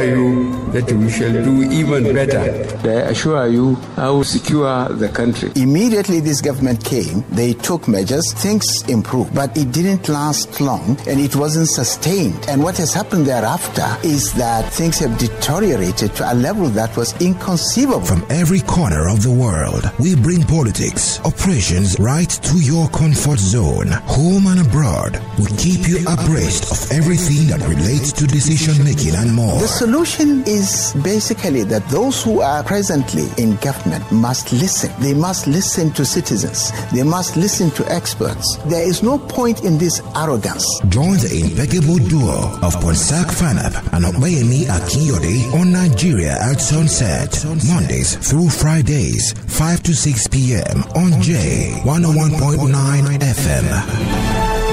You that we shall do even better. I assure you, I will secure the country. Immediately this government came, they took measures, things improved, but it didn't last long and it wasn't sustained. And what has happened thereafter is that things have deteriorated to a level that was inconceivable. From every corner of the world, we bring politics, operations right to your comfort zone. Home and abroad, we keep you abreast of everything that relates to decision making and more. The solution is basically that those who are presently in government must listen. They must listen to citizens. They must listen to experts. There is no point in this arrogance. Join the impeccable duo of Ponsak Fanap and Obayemi Akinyode on Nigeria at sunset. Mondays through Fridays, 5 to 6 p.m. on J 101.9 FM.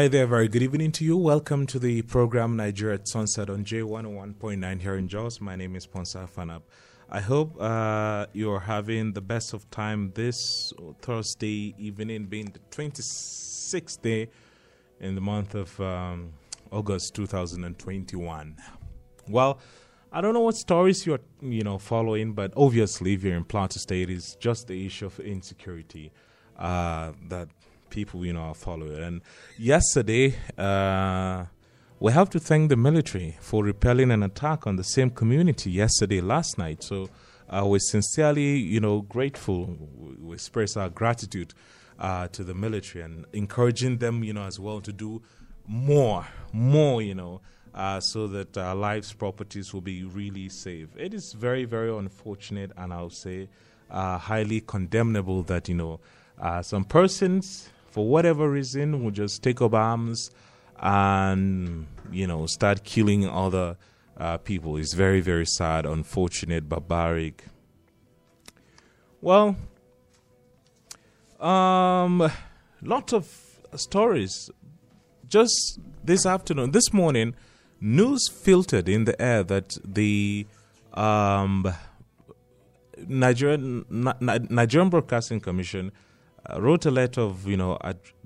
Hi there, very good evening to you. Welcome to the program Nigeria at Sunset on J101.9 here in Jos. My name is Ponsak Fanap. I hope uh, you're having the best of time this Thursday evening, being the 26th day in the month of um, August 2021. Well, I don't know what stories you're you know following, but obviously, if you're in Plateau State, it's just the issue of insecurity uh, that people, you know, are following. And yesterday, uh, we have to thank the military for repelling an attack on the same community yesterday, last night. So uh, we're sincerely, you know, grateful. We express our gratitude uh, to the military and encouraging them, you know, as well to do more, more, you know, uh, so that our lives, properties will be really safe. It is very, very unfortunate, and I'll say uh, highly condemnable that you know uh, some persons for whatever reason, will just take up arms and, you know, start killing other uh, people. It's very, very sad, unfortunate, barbaric. Well, um, lot of stories. Just this afternoon, this morning, news filtered in the air that the um, Nigerian Nigerian Broadcasting Commission wrote a letter of you know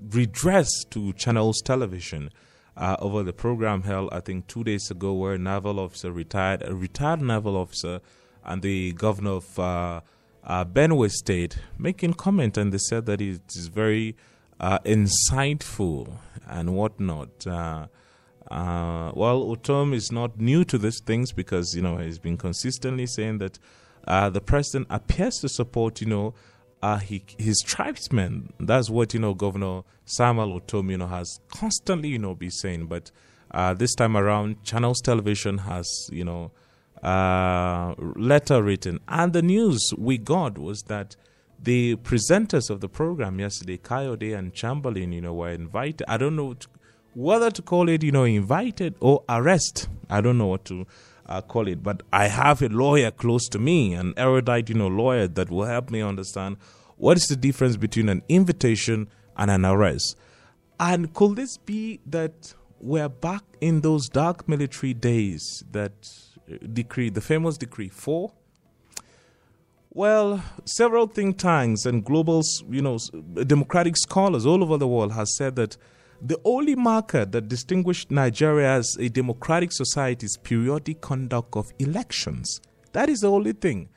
redress to Channels Television uh, over the program held I think two days ago where a naval officer retired a retired naval officer and the governor of uh, uh, Benue State making comment and they said that it is very uh, insightful and whatnot. Uh, uh, well, Ortom is not new to these things because you know he's been consistently saying that uh, the president appears to support you know uh, he, his tribesmen. That's what you know Governor Samuel Ortom you know has constantly you know been saying. But uh, this time around, Channels Television has you know uh, letter written, and the news we got was that the presenters of the program yesterday, Kayode and Chamberlain, you know, were invited. I don't know whether to call it you know invited or arrest. I don't know what to. Uh, call it. But I have a lawyer close to me, an erudite, you know, lawyer that will help me understand what is the difference between an invitation and an arrest? And could this be that we're back in those dark military days that uh, decree, the famous decree 4? Well, several think tanks and global, you know, democratic scholars all over the world have said that the only marker that distinguished Nigeria as a democratic society is periodic conduct of elections. That is the only thing.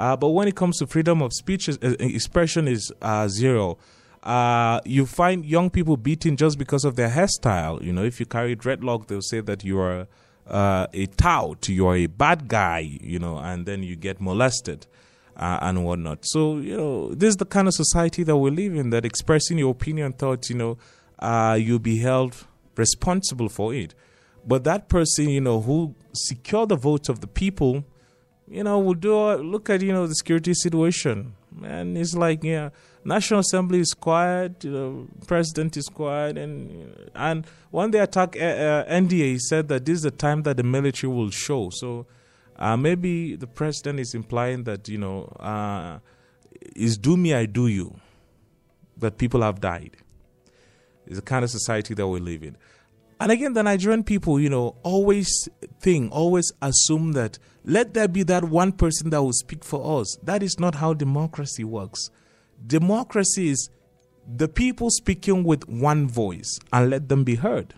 Uh, but when it comes to freedom of speech, uh, expression is uh, zero. Uh, you find young people beaten just because of their hairstyle. You know, if you carry dreadlock, they'll say that you are uh, a tout, you are a bad guy, you know, and then you get molested uh, and whatnot. So, you know, this is the kind of society that we live in that expressing your opinion, thoughts, you know, you'll be held responsible for it. But that person, you know, who secure the votes of the people, you know, will do look at you know the security situation, and it's like yeah, National Assembly is quiet, you know, President is quiet, and and when they attack uh, uh NDA, he said that this is the time that the military will show. So uh, maybe the president is implying that you know uh, is do me I do you, that people have died. It's the kind of society that we live in. And again, the Nigerian people, you know, always think, always assume that let there be that one person that will speak for us. That is not how democracy works. Democracy is the people speaking with one voice and let them be heard.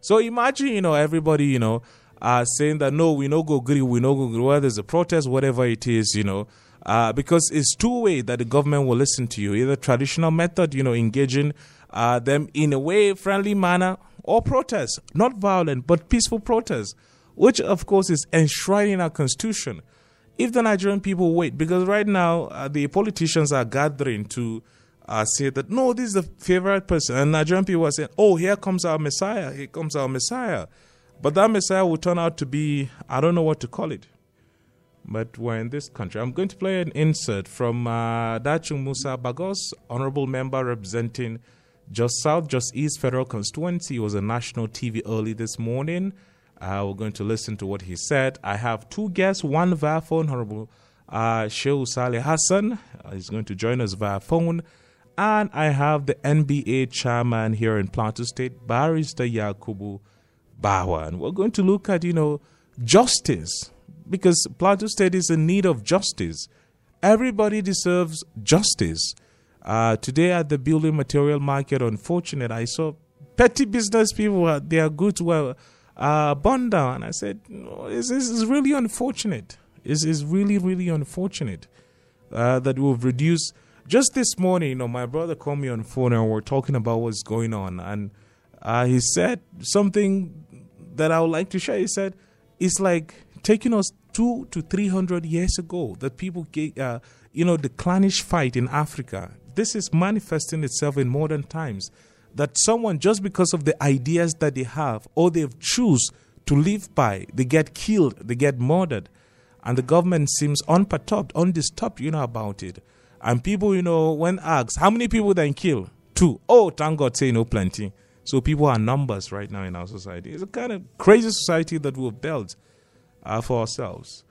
So imagine, you know, everybody, you know, uh, saying that no, we no go agree, we no go agree, whether there's a protest, whatever it is, you know, uh, because it's two way that the government will listen to you. Either traditional method, you know, engaging uh, them in a way friendly manner, or protest, not violent but peaceful protest, which of course is enshrined in our constitution. If the Nigerian people wait, because right now uh, the politicians are gathering to uh, say that no, this is the favorite person, and Nigerian people are saying, "Oh, here comes our Messiah, here comes our Messiah," but that Messiah will turn out to be I don't know what to call it. But we're in this country. I'm going to play an insert from uh, Dachung Musa Bagos, honorable member representing Jos South, Jos East Federal Constituency. Was on national TV early this morning. Uh, we're going to listen to what he said. I have two guests, one via phone, Honorable uh, Shehu Saleh Hassan. Uh, he's going to join us via phone. And I have the NBA chairman here in Plateau State, Barrister Yakubu Bawa. And we're going to look at, you know, justice because Plateau State is in need of justice. Everybody deserves justice. Uh, today at the building material market, unfortunate, I saw petty business people, uh, their goods were uh, burned down. I said, this, is really unfortunate. This is really, really unfortunate uh, that we've reduced. Just this morning, you know, my brother called me on phone and we're talking about what's going on. And uh, he said something that I would like to share. He said, it's like taking us two to three hundred years ago that people, get, uh, you know, the clannish fight in Africa this is manifesting itself in modern times. That someone, just because of the ideas that they have or they choose to live by, they get killed, they get murdered. And the government seems unperturbed, undisturbed, you know, about it. And people, you know, when asked, how many people then kill? Two. Oh, thank God, say no plenty. So people are numbers right now in our society. It's a kind of crazy society that we've built uh, for ourselves.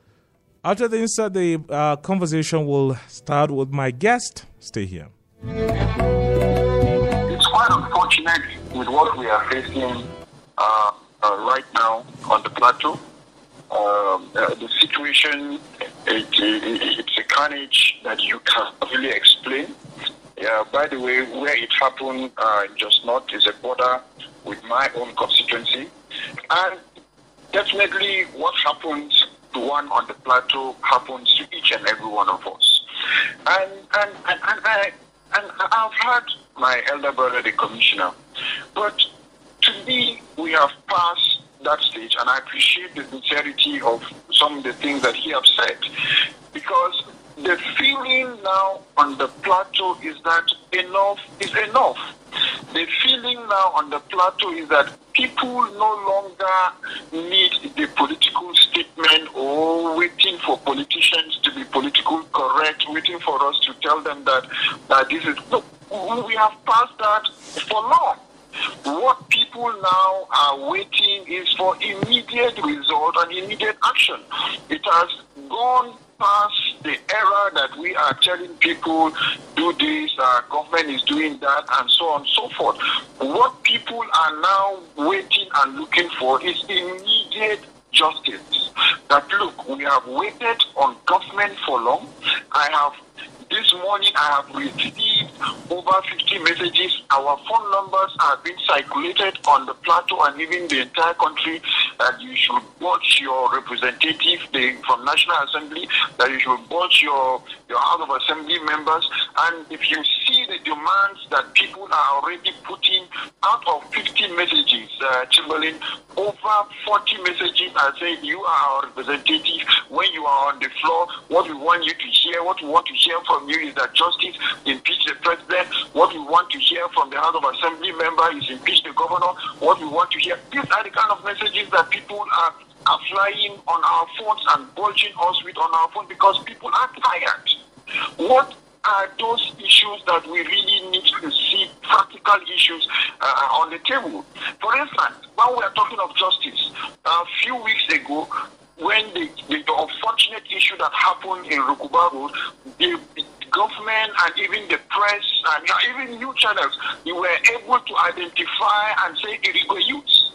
After the insert, the uh, conversation will start with my guest. Stay here. It's quite unfortunate with what we are facing uh, uh, right now on the plateau. Um, uh, the situation, it, it, it's a carnage that you can't really explain. By the way, where it happened uh, Jos North is a border with my own constituency. And definitely what happens to one on the plateau happens to each and every one of us. And, and, and, and I, and I've had my elder brother, the commissioner. But to me, we have passed that stage, and I appreciate the sincerity of some of the things that he has said. Because the feeling now on the plateau is that enough is enough. The feeling now on the plateau is that people no longer need the political statement or waiting for politicians to be political correct, waiting for us to tell them that, that this is. No, we have passed that for long. What people now are waiting is for immediate result and immediate action. It has gone past the era that we are telling people do this, uh, government is doing that, and so on and so forth. What people are now waiting and looking for is immediate justice. That look, we have waited on government for long. I have this morning I have received over 50 messages. Our phone numbers have been circulated on the plateau and even the entire country that you should watch your representative the, from National Assembly, that you should watch your, your House of Assembly members. And if you demands that people are already putting out of 50 messages, uh, Chamberlain, over 40 messages are saying you are our representative when you are on the floor. What we want you to hear, what we want to hear from you is that justice impeach the president. What we want to hear from the House of Assembly member is impeach the governor. What we want to hear. These are the kind of messages that people are are flying on our phones and bulging us with on our phone because people are tired. What are those issues that we really need to see practical issues uh, on the table? For instance, when we are talking of justice, a few weeks ago, when the, the, the unfortunate issue that happened in Rukuba Road, the, the government and even the press and even new channels, you were able to identify and say Irigwe youths.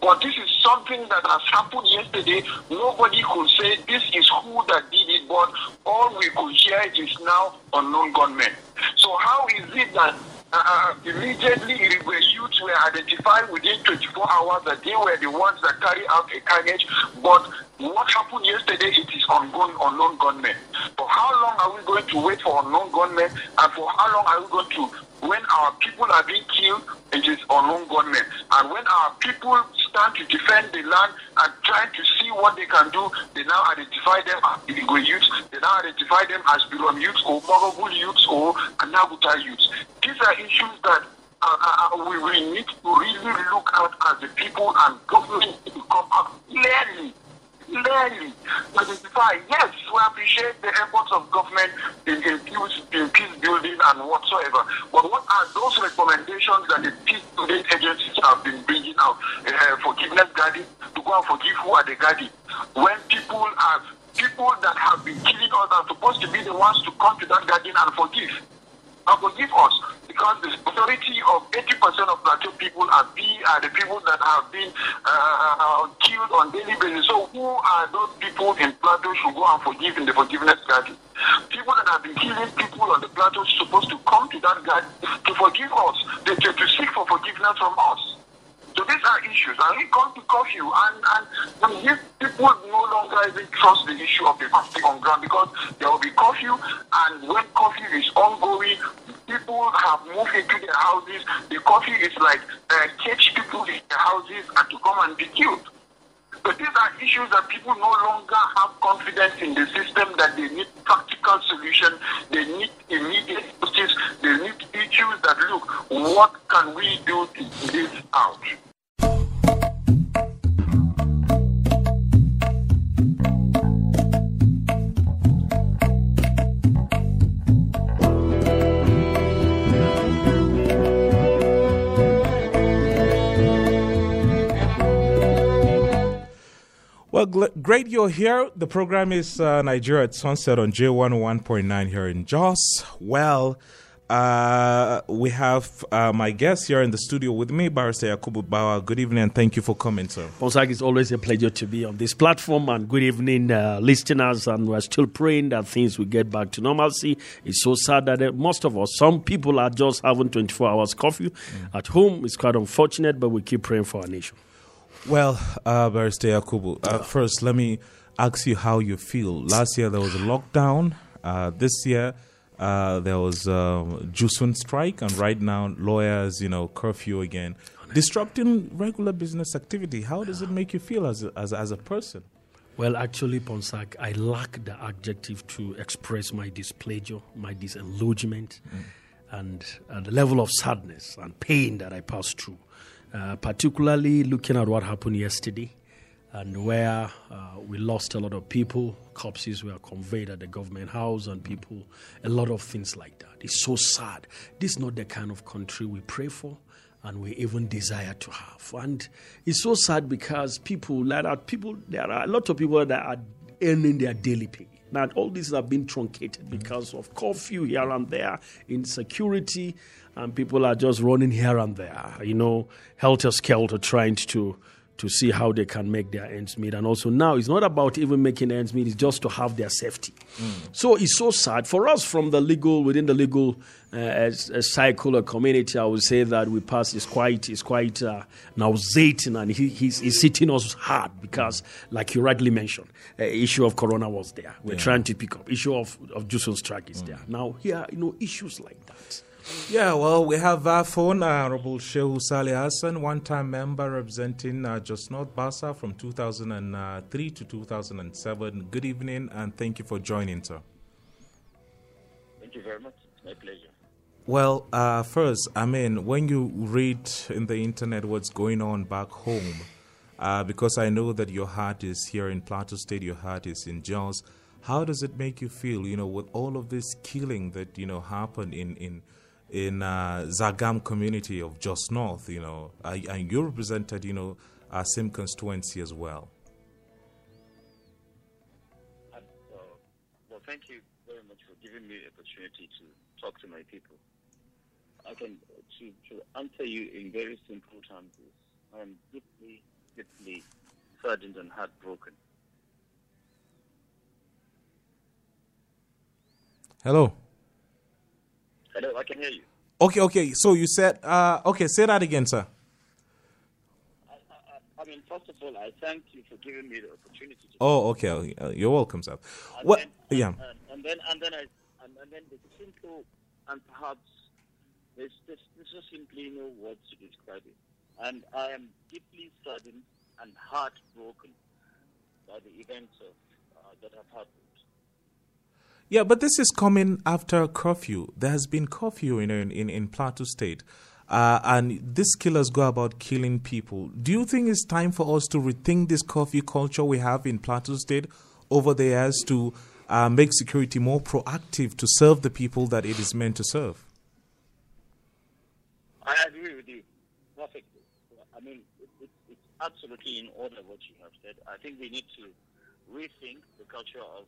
But this is something that has happened yesterday. Nobody could say this is who that did it, but all we could hear is now unknown gunmen. So how is it that uh, immediately illegal youths were identified within 24 hours that they were the ones that carry out a carnage, but what happened yesterday, it is ongoing unknown gunmen. For how long are we going to wait for unknown gunmen, and for how long are we going to when our people are being killed, it is unknown government. And when our people stand to defend the land and trying to see what they can do, they now identify them as Irigwe youths, they now identify them as Birom youths or Morobul youths or Anaguta youths. These are issues that uh, uh, we, we need to really look at as the people and government to come up clearly clearly identify, yes, we appreciate the efforts of government in, in, peace, in peace building and whatsoever. But what are those recommendations that the peace building agencies have been bringing out? Uh, forgiveness guarding, to go and forgive who are the guarding. When people have people that have been killing us are supposed to be the ones to come to that garden and forgive. And forgive us because the majority of 80% of Plateau people are, be, are the people that have been uh, killed on daily basis. So who are those people in Plateau should go and forgive in the forgiveness garden? People that have been killing people on the plateau are supposed to come to that garden to forgive us, to, to, to seek for forgiveness from us. So these are issues. And we come to curfew, and, and, if people no longer even trust the issue of the fasting on ground because there will be curfew, and when curfew is ongoing, people have moved into their houses. The curfew is like uh, catch people in their houses and to come and be killed. So these are issues that people no longer have confidence in the system, that they need practical solution, they need immediate justice, they need issues that look, what can we do to this out? Well, gl- great you're here. The program is uh, Nigeria at Sunset on J101.9 here in Jos. Well, uh, we have uh, my guest here in the studio with me, Barrister Yakubu Bawa. Good evening and thank you for coming, sir. Ponsak, it's always a pleasure to be on this platform. And good evening, uh, listeners. And we're still praying that things will get back to normalcy. It's so sad that uh, most of us, some people are just having 24 hours curfew mm. at home. It's quite unfortunate, but we keep praying for our nation. Well, uh, Barrister Yakubu, uh, first let me ask you how you feel. Last year there was a lockdown. Uh, this year uh, there was a um, JUSUN strike, and right now lawyers, you know, curfew again, disrupting regular business activity. How does it make you feel as a, as, as a person? Well, actually, Ponsak, I lack the adjective to express my displeasure, my disillusionment, mm. and, and the level of sadness and pain that I pass through. Uh, particularly looking at what happened yesterday and where uh, we lost a lot of people. Corpses were conveyed at the government house, and people, a lot of things like that. It's so sad. This is not the kind of country we pray for and we even desire to have. And it's so sad because people, like that, people, there are a lot of people that are earning their daily pay. Now, all these have been truncated because of curfew here and there, insecurity, and people are just running here and there, you know, helter skelter, trying to to see how they can make their ends meet. And also now it's not about even making ends meet; it's just to have their safety. Mm. So it's so sad for us from the legal within the legal uh, as, a cycle or community. I would say that we pass is quite is quite uh, nauseating, and he, he's, he's hitting us hard because, like you rightly mentioned, uh, issue of corona was there. We're yeah. trying to pick up issue of of JUSUN strike is mm. there. Now here, you know, issues like that Yeah, well, we have our phone, uh, Honorable Shehu Saleh Hassan, one time member representing uh, Jos North Bassa from 2003 to 2007. Good evening and thank you for joining, sir. Thank you very much. It's my pleasure. Well, uh, first, I mean, when you read in the internet what's going on back home, uh, because I know that your heart is here in Plateau State, your heart is in Jos. How does it make you feel, you know, with all of this killing that you know happened in in in uh, Zangam community of Jos North, you know, uh, and you represented, you know, our same constituency as well. Uh, well, thank you very much for giving me the opportunity to talk to my people. I can to, to answer you in very simple terms. I am deeply, deeply saddened and heartbroken. Hello. Hello, I can hear you. Okay, okay. So you said, uh, okay, say that again, sir. I, I, I mean, first of all, I thank you for giving me the opportunity. To Oh, okay. Uh, you're welcome, sir. and What? Then, Yeah. And, and then, and then, I, and, and then the simple, and perhaps there's, there's, there's simply no words to describe it. And I am deeply saddened and heartbroken by the events of, uh, that have happened. Yeah, but this is coming after curfew. There has been curfew know, in, in, in Plateau State. Uh, and these killers go about killing people. Do you think it's time for us to rethink this curfew culture we have in Plateau State over the years to uh, make security more proactive to serve the people that it is meant to serve? I agree with you perfectly. I mean, it, it, it's absolutely in order what you have said. I think we need to rethink the culture of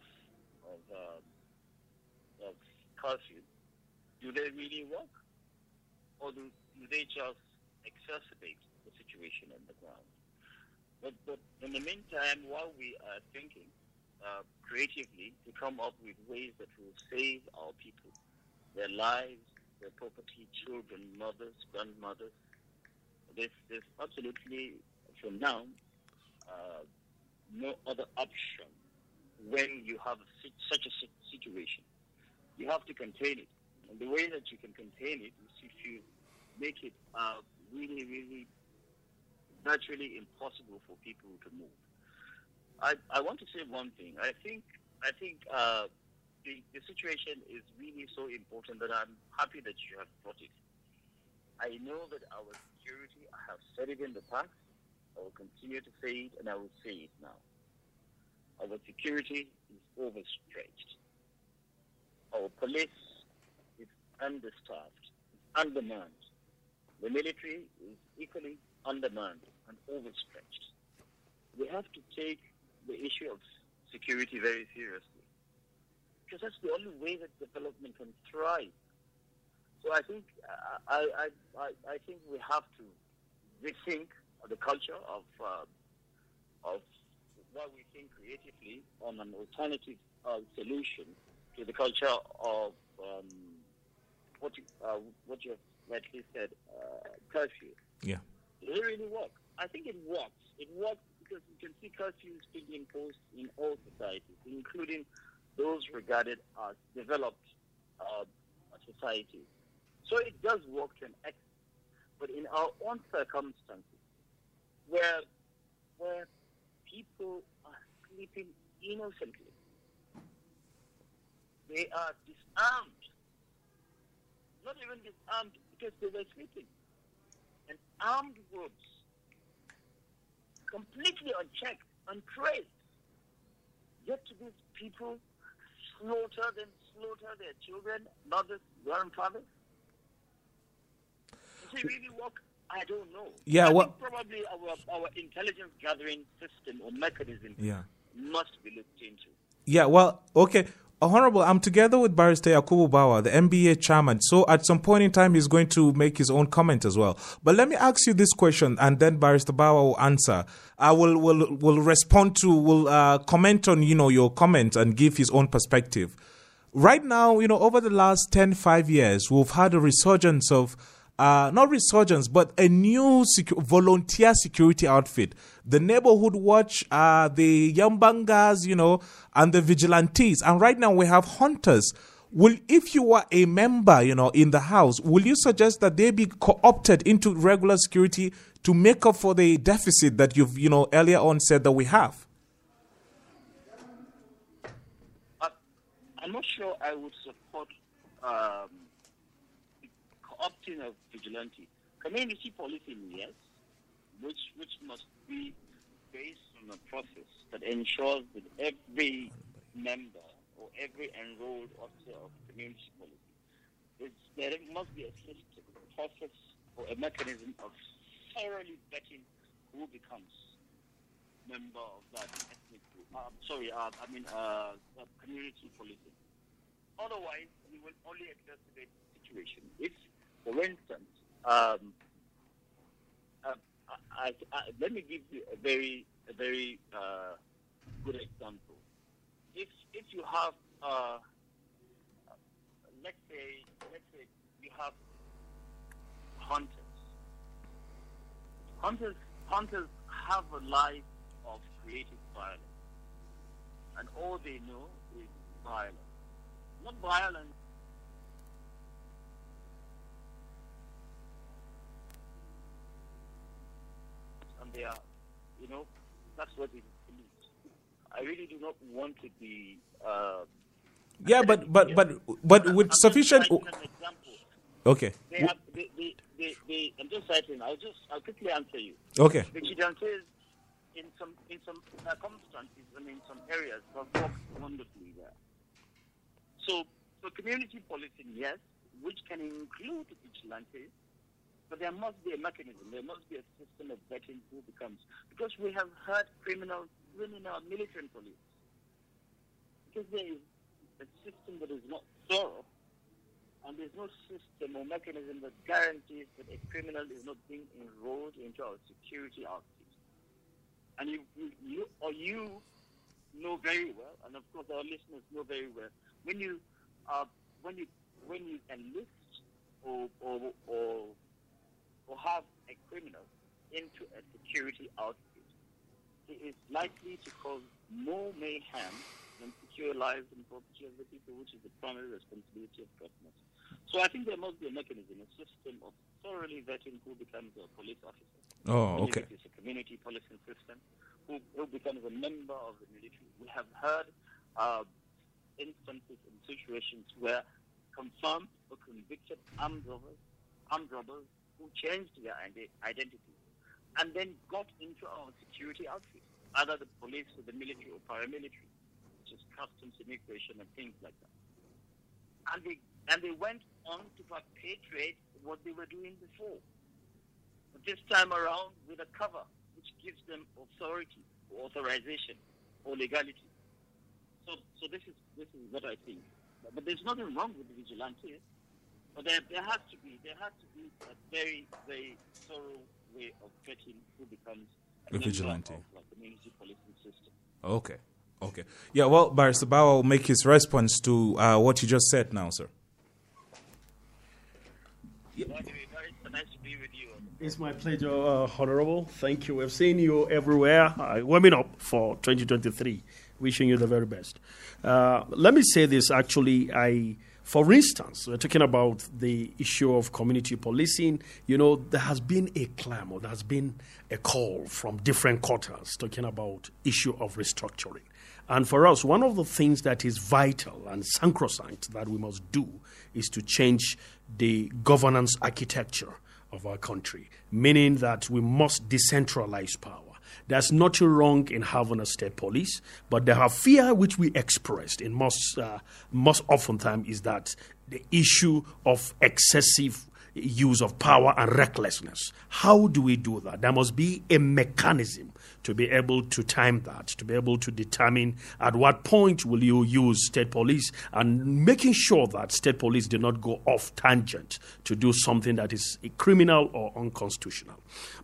of, uh, of curfew. Do they really work, or do, do they just exacerbate the situation on the ground? But, but in the meantime, while we are thinking uh, creatively to come up with ways that will save our people, their lives, their property, children, mothers, grandmothers. There's, there's absolutely, for now, uh, no other option when you have such a situation. You have to contain it. And the way that you can contain it is if you make it uh, really, really virtually impossible for people to move. I, I want to say one thing. I think I think uh, the, the situation is really so important that I'm happy that you have brought it. I know that our security, I have said it in the past, I will continue to say it, and I will say it now. Our security is overstretched. Our police is understaffed, undermanned. The military is equally undermanned and overstretched. We have to take the issue of security very seriously because that's the only way that development can thrive. So I think uh, I, I, I, I think we have to rethink the culture of uh, of what we think creatively on an alternative uh, solution to the culture of um, what you, uh, what you have rightly said, uh, curfew. Yeah. It really work? I think it works. It works because you can see curfews being imposed in all societies, including those regarded as developed uh, societies. So it does work to an extent. But in our own circumstances, where where people are sleeping innocently, they are disarmed. Not even disarmed because they were sleeping. And armed groups, completely unchecked, untraced, yet to these people slaughter them, slaughter their children, mothers, grandfathers. Does it really work? I don't know. Yeah, well- probably our our intelligence gathering system or mechanism Yeah. must be looked into. Yeah, well, okay. Honorable, I'm together with Barrister Yakubu Bawa, the NBA chairman. So at some point in time, he's going to make his own comment as well. But let me ask you this question, and then Barrister Bawa will answer. I will will will respond to, will uh, comment on you know your comment and give his own perspective. Right now, you know, over the last 10, 5 years, we've had a resurgence of uh, not resurgence, but a new secu- volunteer security outfit. The neighborhood watch, uh, the Yambangas, you know, and the vigilantes. And right now we have hunters will if you are a member, you know, in the house, will you suggest that they be co-opted into regular security to make up for the deficit that you've, you know, earlier on said that we have? Uh, I'm not sure I would support um, co-opting of vigilante. Community policing, yes, which which must be based on a process that ensures that every member or every enrolled officer of community policy, there must be a system, a process, or a mechanism of thoroughly vetting who becomes member of that ethnic group. Uh, sorry, uh, I mean uh, community policing. Otherwise, we will only exacerbate the situation. For instance, um, uh, I, I, let me give you a very, a very uh, good example. If if you have, uh, let's say, let's say you have hunters. Hunters, hunters have a life of creative violence, and all they know is violence. Not violence and they are, you know, that's what it means. I really do not want to be. Uh, yeah, but but but but with sufficient. Okay. They have, they, they, they, they, I'm just citing. I'll just I'll quickly answer you. Okay. The vigilantes in some in some circumstances and in some areas have worked wonderfully there. So so community policing, yes, which can include vigilantes, but there must be a mechanism. There must be a system of vetting who becomes because we have heard criminals even in our military police because there is a system that is not thorough and there's no system or mechanism that guarantees that a criminal is not being enrolled into our security outfit. And you, you, you, or you know very well, and of course our listeners know very well, when you, uh, when you, when you enlist or, or, or, or have a criminal into a security outfit, He is likely to cause more mayhem than secure lives and property of the people, which is the primary responsibility of government. So I think there must be a mechanism, a system of thoroughly vetting who becomes a police officer. Oh, okay. It's a community policing system. Who, who becomes a member of the military? We have heard uh, instances and situations where confirmed or convicted armed robbers, armed robbers who changed their identity and then got into our security outfit, either the police or the military or paramilitary, which is customs, immigration, and things like that. And they and they went on to perpetrate what they were doing before. But this time around with a cover which gives them authority, or authorization, or legality. So, so this is this is what I think. But there's nothing wrong with the vigilantes. But there, there has to be there has to be a very very thorough way of vetting who becomes a, a vigilante of the community policing system. Okay. Okay. Yeah, well, Barrister Bawa will make his response to uh, what you just said now, sir. It's my pleasure, uh, Honorable. Thank you. We've seen you everywhere. Uh, warming up for 2023. Wishing you the very best. Uh, let me say this actually. I, for instance, we're talking about the issue of community policing. You know, there has been a clamor, there has been a call from different quarters talking about issue of restructuring. And for us, one of the things that is vital and sacrosanct that we must do is to change the governance architecture of our country, meaning that we must decentralize power. There's nothing wrong in having a state police, but the fear which we expressed in most, uh, most oftentimes is that the issue of excessive use of power and recklessness. How do we do that? There must be a mechanism to be able to time that, to be able to determine at what point will you use state police and making sure that state police do not go off tangent to do something that is criminal or unconstitutional.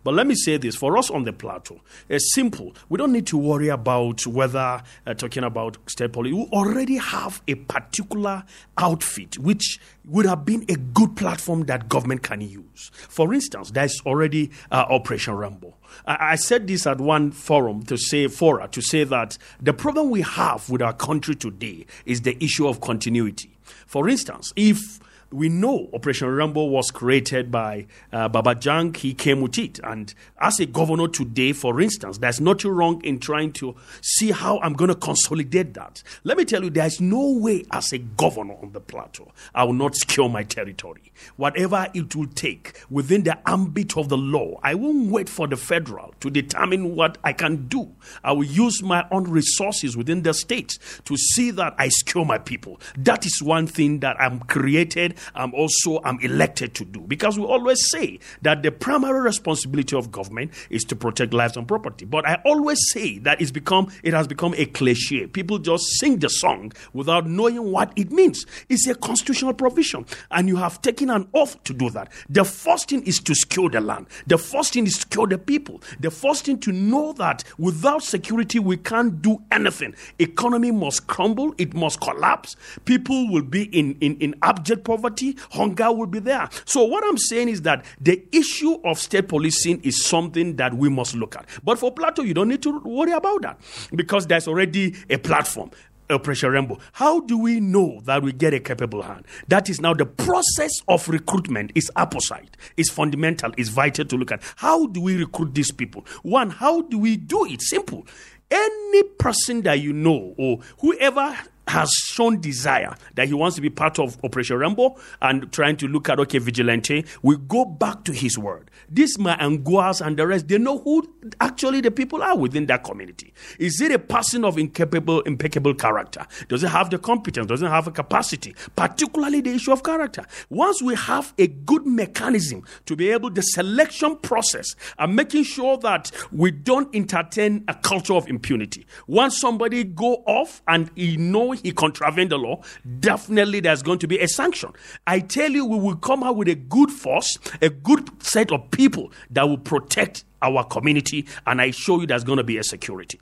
But let me say this for us on the plateau, it's simple. We don't need to worry about whether, uh, talking about state police, we already have a particular outfit which would have been a good platform that government can use. For instance, there's already uh, Operation Rainbow. I, I, said this at one forum to say, fora, to say that the problem we have with our country today is the issue of continuity. For instance, if we know Operation Rainbow was created by uh, Baba Jang. He came with it. And as a governor today, for instance, there's nothing wrong in trying to see how I'm going to consolidate that. Let me tell you, there's no way as a governor on the plateau, I will not secure my territory. Whatever it will take within the ambit of the law, I won't wait for the federal to determine what I can do. I will use my own resources within the state to see that I secure my people. That is one thing that I'm created I'm also I'm elected to do. Because we always say that the primary responsibility of government is to protect lives and property. But I always say that it's become it has become a cliche. People just sing the song without knowing what it means. It's a constitutional provision, and you have taken an oath to do that. The first thing is to secure the land. The first thing is to secure the people. The first thing to know that without security we can't do anything. Economy must crumble. It must collapse. People will be in, in, in abject poverty poverty, hunger will be there. So, what I'm saying is that the issue of state policing is something that we must look at. But for Plateau, you don't need to worry about that because there's already a platform. Operation Rainbow. How do we know that we get a capable hand? That is now the process of recruitment is opposite, is fundamental, is vital to look at. How do we recruit these people? One, how do we do it? Simple. Any person that you know or whoever has shown desire that he wants to be part of Operation Rainbow and trying to look at okay vigilante, we go back to his word. This Mai Angwas and the rest, they know who actually the people are within that community. Is it a person of incapable, impeccable character? Does it have the competence? Does it have a capacity? Particularly the issue of character. Once we have a good mechanism to be able the selection process and making sure that we don't entertain a culture of impunity. Once somebody go off and he know he contravened the law, definitely there's going to be a sanction. I tell you, we will come out with a good force, a good set of people that will protect our community, and I show you there's going to be a security.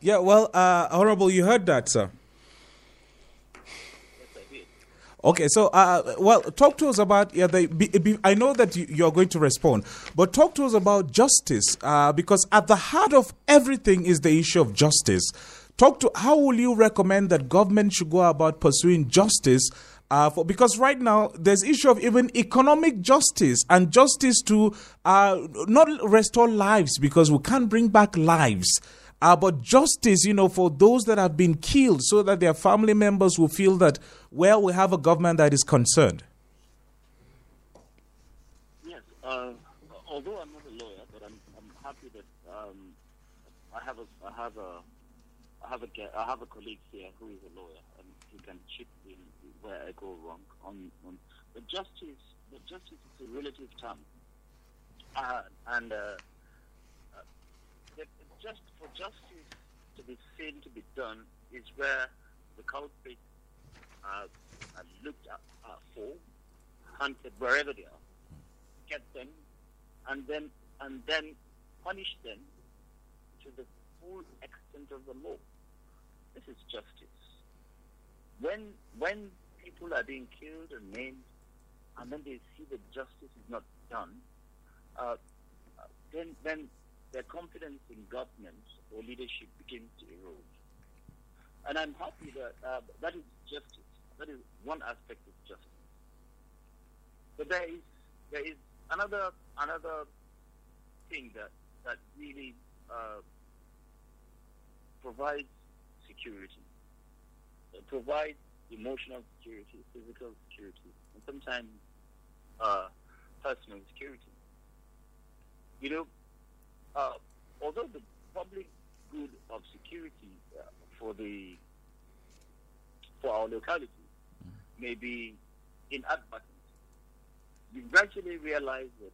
Yeah, well, uh, Honorable, you heard that, sir. Okay, so uh, well, talk to us about yeah. The, be, be, I know that you, are going to respond, but talk to us about justice uh, because at the heart of everything is the issue of justice. Talk to how will you recommend that government should go about pursuing justice? Uh, for, because right now there's issue of even economic justice and justice to uh, not restore lives because we can't bring back lives. Uh, but justice, you know, for those that have been killed so that their family members will feel that, well, we have a government that is concerned. Yes, uh, although I'm not a lawyer, but I'm, I'm happy that um, I have a, I have a have have a colleague here who is a lawyer and he can chip in where I go wrong on, on the justice. The justice is a relative term, uh, and uh, uh, just for justice to be seen to be done is where the culprits are, are looked at, uh, for, hunted wherever they are, get them, and then and then punish them to the full extent of the law. This is justice. When when people are being killed and maimed, and then they see that justice is not done, uh, then then their confidence in government or leadership begins to erode. And I'm happy that uh, that is justice. That is one aspect of justice. But there is there is another another thing that that really uh, provides security. It provides emotional security, physical security, and sometimes uh, personal security. You know, uh, although the public good of security uh, for the for our locality may be inadvertent, you gradually realize that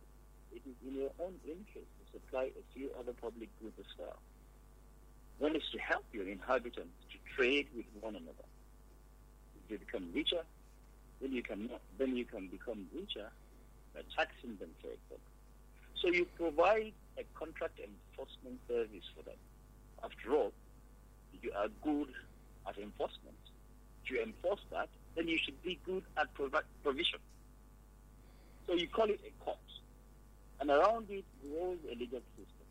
it is in your own interest to supply a few other public goods as well. One is to help your inhabitants to trade with one another. If they become richer, then you can then you can become richer by taxing them, for example. So you provide a contract enforcement service for them. After all, you are good at enforcement. If you enforce that, then you should be good at provi- provision. So you call it a court. And around it grows a legal system.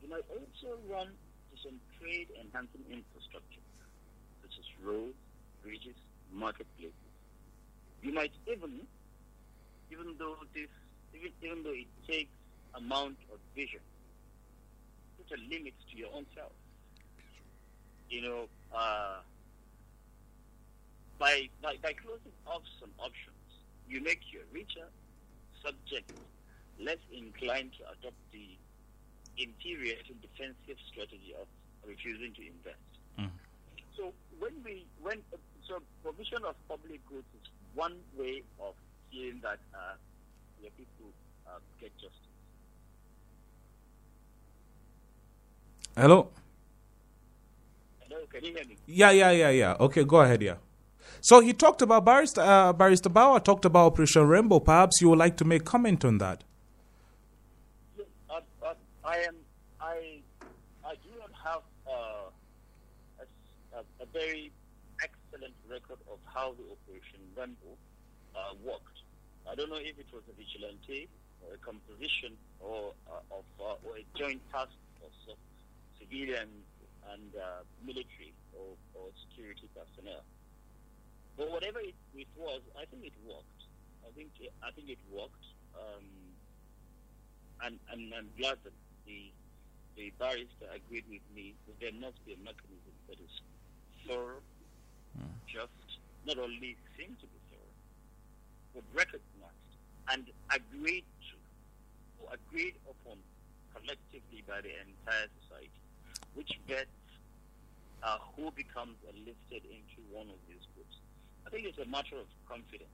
You might also run some trade enhancing infrastructure, such as roads, bridges, marketplaces. You might even, even though this, even, even though it takes amount of vision, put a limit to your own self. You know, uh, by, by, by closing off some options, you make your richer subject less inclined to adopt the interior and defensive strategy of refusing to invest. Mm. So when we when so provision of public goods is one way of seeing that uh, your people uh, get justice. Hello. Hello, can you hear me? Yeah, yeah, yeah, yeah. Okay, go ahead. Yeah. So he talked about Barrister uh, Barrister Bawa talked about Operation Rainbow. Perhaps you would like to make comment on that. I am. I I do not have uh, a, a, very excellent record of how the Operation Rainbow uh, worked. I don't know if it was a vigilante or a composition or uh, of uh, or a joint task force of civilian and uh, military or, or security personnel. But whatever it, it was, I think it worked. I think I think it worked, um, and and I'm glad that the the barrister agreed with me that there must be a mechanism that is thorough, just, not only seem to be thorough, but recognized and agreed to, or agreed upon collectively by the entire society, which bets uh, who becomes enlisted into one of these groups. I think it's a matter of confidence.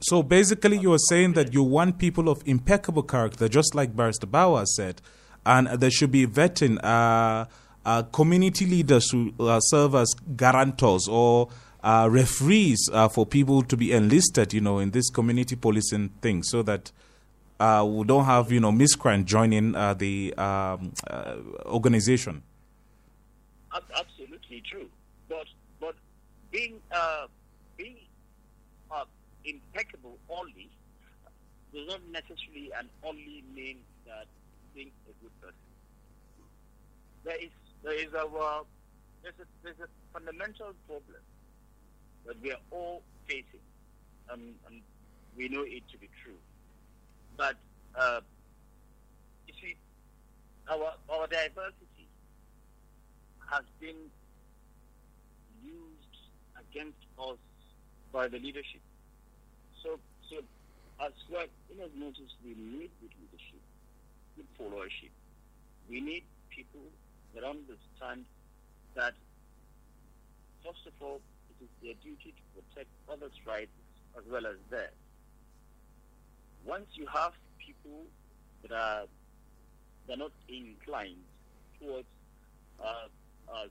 So basically, you are saying that you want people of impeccable character, just like Barrister Bawa said, and there should be vetting uh, uh, community leaders who uh, serve as guarantors or uh, referees uh, for people to be enlisted, you know, in this community policing thing, so that uh, we don't have, you know, miscreant joining the um, organization. Absolutely true, but but being being impeccable only does not necessarily and only mean that being a good person. There is there is a uh, there's a there's a fundamental problem that we are all facing, um, and we know it to be true. But uh, you see, our our diversity has been used against us by the leadership. So, so as well, in as much as we need good leadership, good followership, we need people that understand that, first of all, it is their duty to protect others' rights as well as theirs. Once you have people that are they're not inclined towards uh, uh,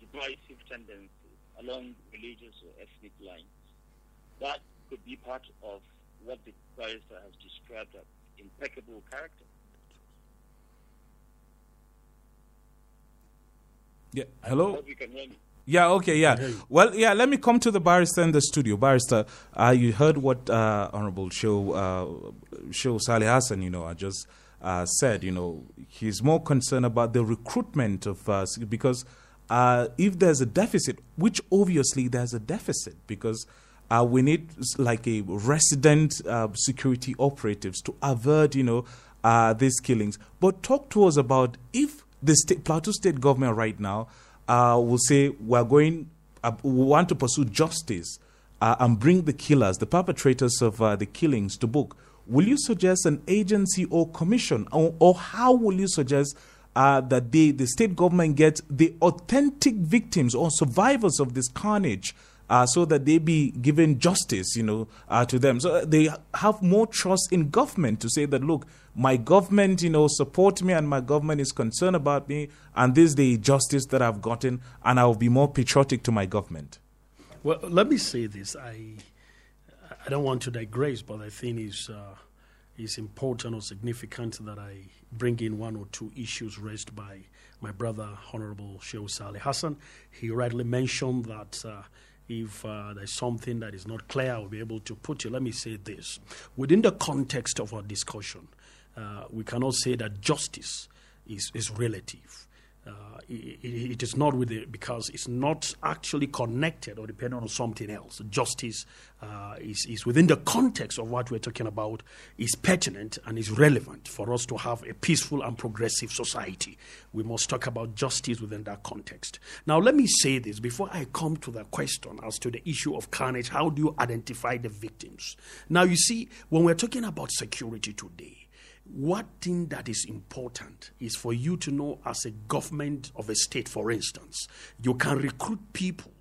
divisive tendencies along religious or ethnic lines, that could be part of what the barrister has described as impeccable character. Yeah. Hello. Hope you can hear me. Yeah, okay, yeah. Well, yeah, let me come to the barrister in the studio. Barrister, uh, you heard what uh, Honorable Show, uh, Show Salih Hassan, you know, I just uh, said, you know, he's more concerned about the recruitment of, uh, because uh, if there's a deficit, which obviously there's a deficit, because uh, we need like a resident uh, security operatives to avert, you know, uh, these killings. But talk to us about if the state, Plateau State government right now uh, will say we're going, uh, we want to pursue justice uh, and bring the killers, the perpetrators of the killings, to book. Will you suggest an agency or commission, or, or how will you suggest? Uh, that the, the state government gets the authentic victims or survivors of this carnage uh, so that they be given justice, you know, uh, to them. So they have more trust in government to say that, look, my government, you know, support me and my government is concerned about me and this is the justice that I've gotten and I'll be more patriotic to my government. Well, let me say this. I, I don't want to digress, but I think it's, uh, it's important or significant that I bring in one or two issues raised by my brother, Honorable Sheikh Saleh Hassan. He rightly mentioned that uh, if uh, there's something that is not clear, I'll be able to put you. Let me say this. Within the context of our discussion, uh, we cannot say that justice is, is relative. Uh, it, it is not with it because it's not actually connected or dependent on something else. Justice uh, is, is within the context of what we're talking about, is pertinent and is relevant for us to have a peaceful and progressive society. We must talk about justice within that context. Now, let me say this before I come to the question as to the issue of carnage how do you identify the victims? Now, you see, when we're talking about security today, what thing that is important is for you to know as a government of a state, for instance, you can recruit people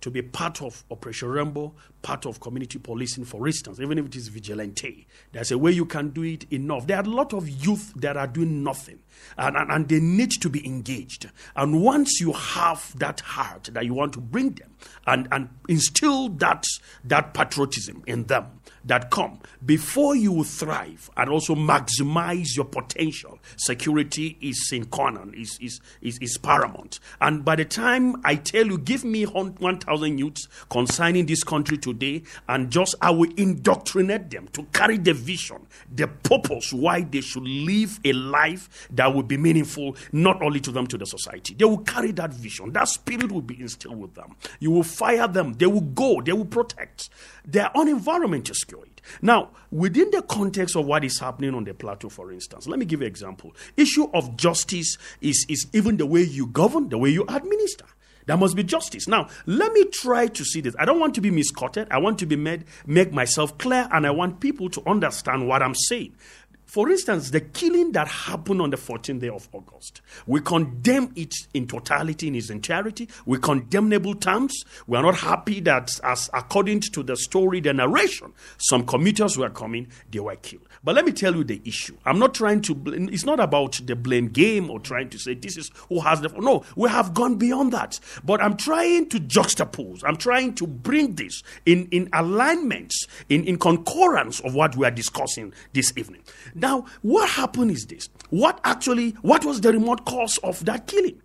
to be part of Operation Rainbow, part of community policing, for instance, even if it is vigilante. There's a way you can do it enough. There are a lot of youth that are doing nothing, and, and, and they need to be engaged. And once you have that heart that you want to bring them and, and instill that, that patriotism in them, that come before you thrive and also maximize your potential. Security is in corner, is, is, is, is paramount. And by the time I tell you, give me 1,000 youths consigning this country today, and just I will indoctrinate them to carry the vision, the purpose why they should live a life that will be meaningful, not only to them, to the society. They will carry that vision. That spirit will be instilled with them. You will fire them. They will go. They will protect. Their own environment is secure. Now, within the context of what is happening on the plateau, for instance, let me give you an example. Issue of justice is, is even the way you govern, the way you administer. There must be justice. Now, let me try to see this. I don't want to be misquoted. I want to be made make myself clear, and I want people to understand what I'm saying. For instance, the killing that happened on the 14th day of August, we condemn it in totality, in its entirety. We condemnable terms. We are not happy that, as according to the story, the narration, some commuters were coming, they were killed. But let me tell you the issue. I'm not trying to, blame, it's not about the blame game or trying to say this is who has the, no, we have gone beyond that. But I'm trying to juxtapose, I'm trying to bring this in, in alignment, in, in concurrence of what we are discussing this evening. Now, what happened is this. What actually, what was the remote cause of that killing?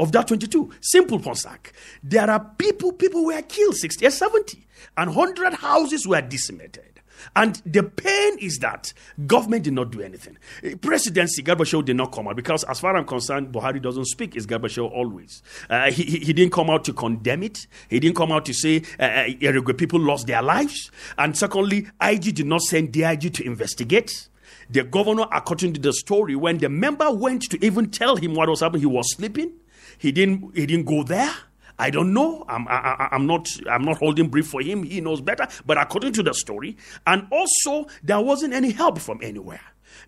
Of that 22? Simple, Ponsak. There are people, people were killed 60 or 70, and 100 houses were decimated. And the pain is that government did not do anything. Eh, Presidency, Garba did not come out because, as far as I'm concerned, Buhari doesn't speak. It's Garba always. Uh, he, he didn't come out to condemn it. He didn't come out to say uh, uh, people lost their lives. And secondly, IG did not send DIG to investigate. The governor, according to the story, when the member went to even tell him what was happening, he was sleeping. He didn't. He didn't go there. I don't know. I'm, I, am not. I'm not holding brief for him. He knows better. But according to the story, and also there wasn't any help from anywhere.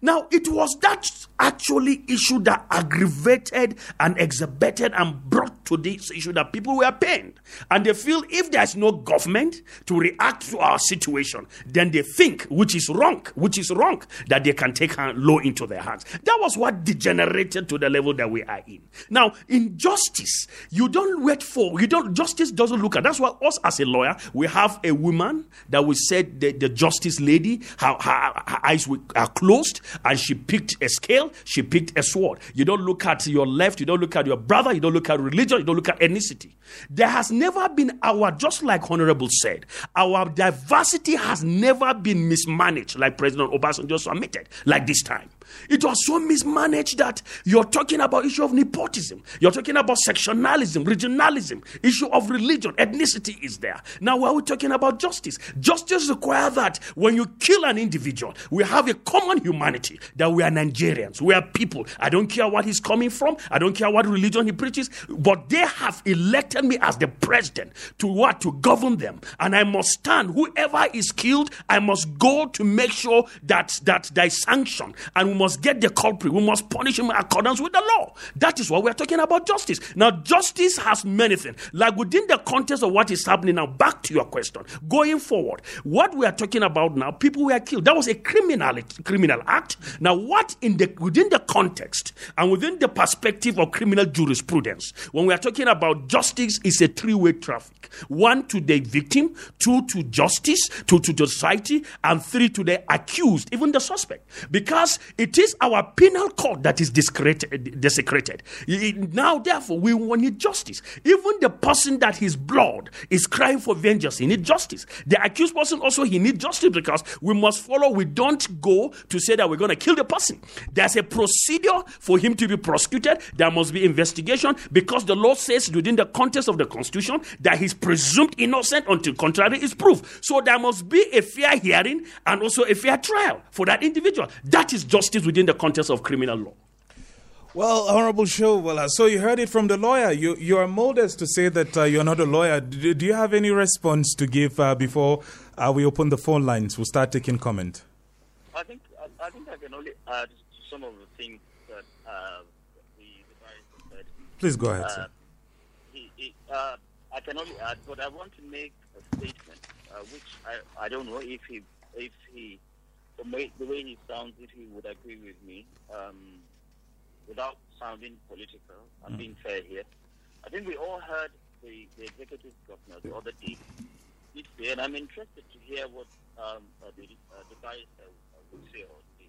Now, it was that actually issue that aggravated and exacerbated and brought to this issue that people were pained. And they feel if there's no government to react to our situation, then they think, which is wrong, which is wrong, that they can take law into their hands. That was what degenerated to the level that we are in. Now, in justice, you don't wait for, you don't, justice doesn't look at, that's why us as a lawyer, we have a woman that we said the, the justice lady, her, her, her eyes are closed and she picked a scale, she picked a sword. You don't look at your left, you don't look at your brother, you don't look at religion, you don't look at ethnicity. There has never been our, just like Honorable said, our diversity has never been mismanaged like President Obasanjo submitted, like this time. It was so mismanaged that you're talking about issue of nepotism. You're talking about sectionalism, regionalism, issue of religion, ethnicity is there. Now, why are we talking about justice? Justice requires that when you kill an individual, we have a common humanity that we are Nigerians, we are people. I don't care what he's coming from, I don't care what religion he preaches, but they have elected me as the president to what? To govern them. And I must stand. Whoever is killed, I must go to make sure that that there is sanction and must get the culprit. We must punish him in accordance with the law. That is what we're talking about justice. Now, justice has many things. Like within the context of what is happening now, back to your question, going forward, what we are talking about now, people were killed. That was a criminal, criminal act. Now, what in the within the context and within the perspective of criminal jurisprudence, when we are talking about justice, is a three-way traffic: one to the victim, two to justice, two to society, and three to the accused, even the suspect. Because it is our penal code that is desecrated. Now, therefore, we need justice. Even the person that his blood is crying for vengeance, he needs justice. The accused person also he needs justice because we must follow. We don't go to say that we're going to kill the person. There's a procedure for him to be prosecuted. There must be investigation because the law says within the context of the Constitution that he's presumed innocent until contrary is proved. So there must be a fair hearing and also a fair trial for that individual. That is justice within the context of criminal law. Well, Honorable Show, Well, so you heard it from the lawyer. You you are modest to say that uh, you're not a lawyer. Do, do, you have any response to give uh, before uh, we open the phone lines? We'll start taking comment. I think I, I think I can only add to some of the things that uh, the, the said. Please go ahead, sir. Uh, he, he, uh, I can only add, but I want to make a statement, which I, I don't know if he if he the way, the way he sounds, if he would agree with me. Um, without sounding political, I'm mm. being fair here. I think we all heard the, the executive governor the other day did say, and I'm interested to hear what um, uh, the, uh, the guy uh, would say say.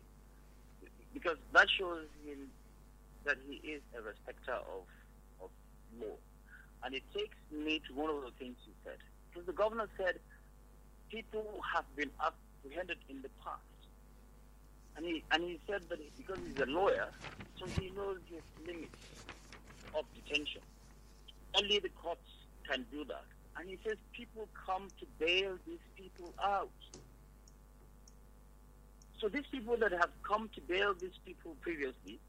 Because that shows him that he is a respecter of, of law. And it takes me to one of the things he said. Because the governor said people have been apprehended in the past and he, and he said that because he's a lawyer, so he knows his limits of detention. Only the courts can do that. And he says people come to bail these people out. So these people that have come to bail these people previously,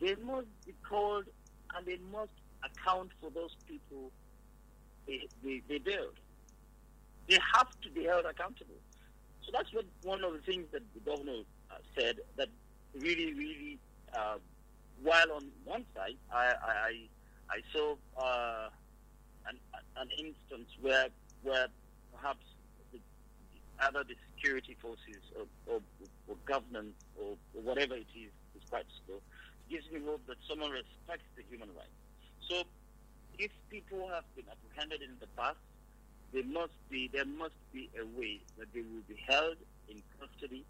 they must be called and they must account for those people they, they, they bailed. They have to be held accountable. So that's what one of the things that the governor said that really, really, uh, while on one side, I, I, I saw uh, an, an instance where, where perhaps the, either the security forces or, or, or governance or, or, whatever it is is quite slow, gives me hope that someone respects the human rights. So if people have been apprehended in the past, there must be there must be a way that they will be held in custody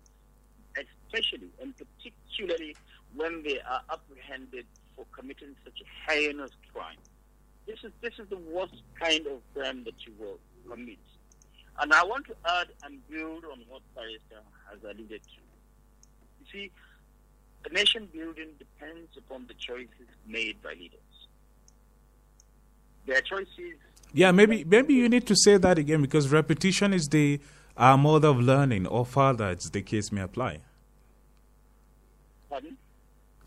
especially and particularly when they are apprehended for committing such a heinous crime. This is this is the worst kind of crime that you will commit. And I want to add and build on what Barrister has alluded to. You see, the nation building depends upon the choices made by leaders. Their choices. Yeah, maybe maybe you need to say that again because repetition is the uh, mother of learning, or father, as the case may apply. Pardon?